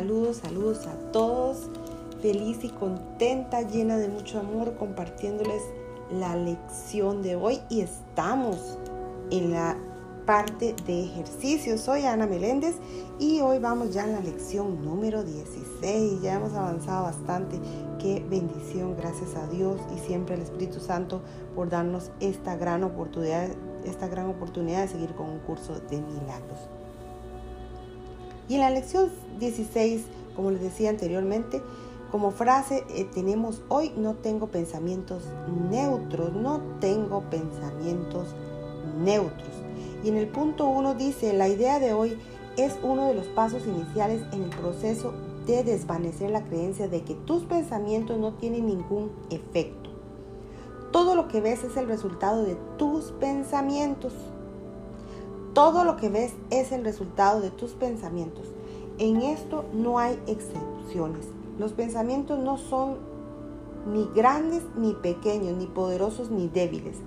Saludos, saludos a todos. Feliz y contenta, llena de mucho amor, compartiéndoles la lección de hoy. Y estamos en la parte de ejercicios. Soy Ana Meléndez y hoy vamos ya en la lección número 16. Ya hemos avanzado bastante. Qué bendición, gracias a Dios y siempre al Espíritu Santo por darnos esta gran oportunidad, esta gran oportunidad de seguir con un curso de milagros. Y en la lección 16, como les decía anteriormente, como frase eh, tenemos hoy no tengo pensamientos neutros, no tengo pensamientos neutros. Y en el punto 1 dice, la idea de hoy es uno de los pasos iniciales en el proceso de desvanecer la creencia de que tus pensamientos no tienen ningún efecto. Todo lo que ves es el resultado de tus pensamientos. Todo lo que ves es el resultado de tus pensamientos. En esto no hay excepciones. Los pensamientos no son ni grandes ni pequeños, ni poderosos ni débiles.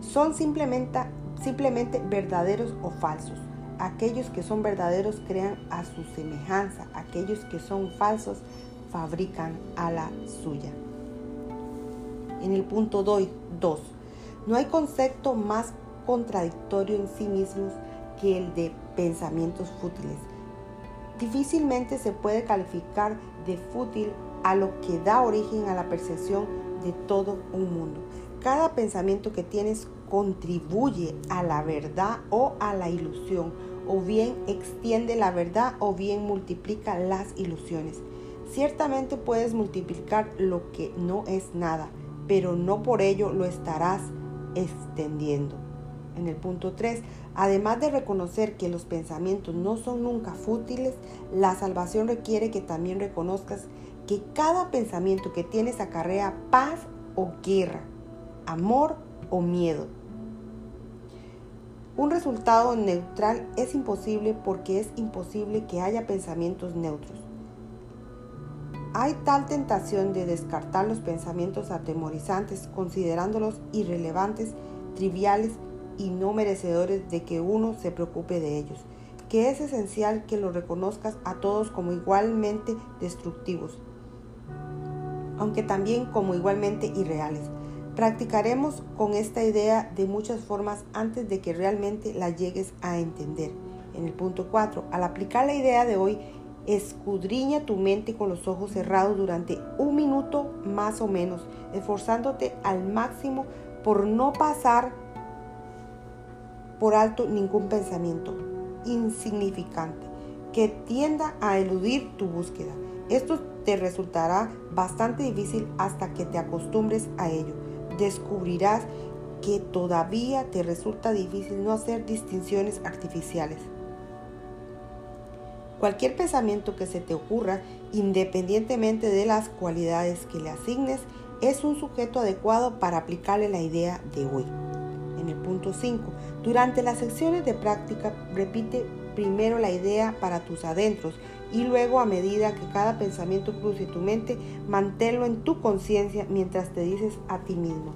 Son simplemente, simplemente verdaderos o falsos. Aquellos que son verdaderos crean a su semejanza. Aquellos que son falsos fabrican a la suya. En el punto 2, no hay concepto más contradictorio en sí mismos que el de pensamientos fútiles. Difícilmente se puede calificar de fútil a lo que da origen a la percepción de todo un mundo. Cada pensamiento que tienes contribuye a la verdad o a la ilusión, o bien extiende la verdad o bien multiplica las ilusiones. Ciertamente puedes multiplicar lo que no es nada, pero no por ello lo estarás extendiendo en el punto 3, además de reconocer que los pensamientos no son nunca fútiles, la salvación requiere que también reconozcas que cada pensamiento que tienes acarrea paz o guerra, amor o miedo. Un resultado neutral es imposible porque es imposible que haya pensamientos neutros. Hay tal tentación de descartar los pensamientos atemorizantes considerándolos irrelevantes, triviales y no merecedores de que uno se preocupe de ellos, que es esencial que los reconozcas a todos como igualmente destructivos, aunque también como igualmente irreales. Practicaremos con esta idea de muchas formas antes de que realmente la llegues a entender. En el punto 4, al aplicar la idea de hoy, escudriña tu mente con los ojos cerrados durante un minuto más o menos, esforzándote al máximo por no pasar por alto ningún pensamiento insignificante que tienda a eludir tu búsqueda. Esto te resultará bastante difícil hasta que te acostumbres a ello. Descubrirás que todavía te resulta difícil no hacer distinciones artificiales. Cualquier pensamiento que se te ocurra, independientemente de las cualidades que le asignes, es un sujeto adecuado para aplicarle la idea de hoy punto 5. Durante las secciones de práctica, repite primero la idea para tus adentros y luego a medida que cada pensamiento cruce tu mente, manténlo en tu conciencia mientras te dices a ti mismo.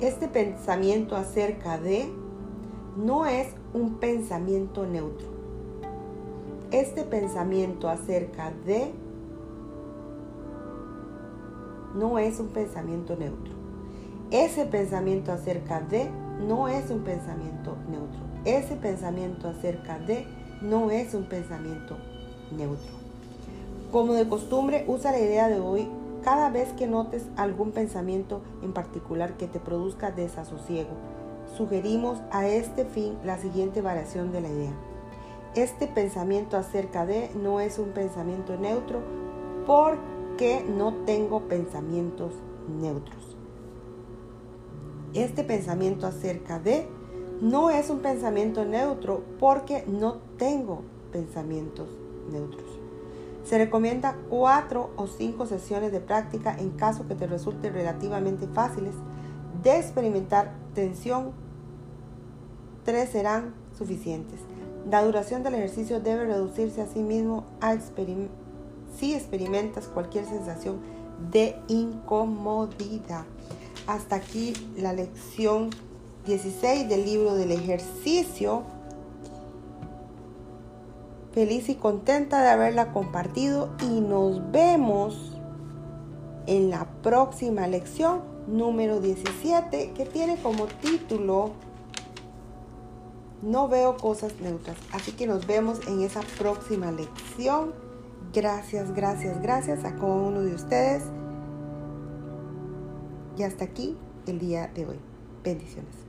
Este pensamiento acerca de no es un pensamiento neutro. Este pensamiento acerca de no es un pensamiento neutro. Ese pensamiento acerca de no es un pensamiento neutro. Ese pensamiento acerca de no es un pensamiento neutro. Como de costumbre, usa la idea de hoy cada vez que notes algún pensamiento en particular que te produzca desasosiego. Sugerimos a este fin la siguiente variación de la idea. Este pensamiento acerca de no es un pensamiento neutro porque que no tengo pensamientos neutros. Este pensamiento acerca de no es un pensamiento neutro porque no tengo pensamientos neutros. Se recomienda cuatro o cinco sesiones de práctica en caso que te resulte relativamente fáciles de experimentar tensión. Tres serán suficientes. La duración del ejercicio debe reducirse a sí mismo a experimentar si experimentas cualquier sensación de incomodidad. Hasta aquí la lección 16 del libro del ejercicio. feliz y contenta de haberla compartido y nos vemos en la próxima lección número 17 que tiene como título No veo cosas neutras. Así que nos vemos en esa próxima lección. Gracias, gracias, gracias a cada uno de ustedes. Y hasta aquí el día de hoy. Bendiciones.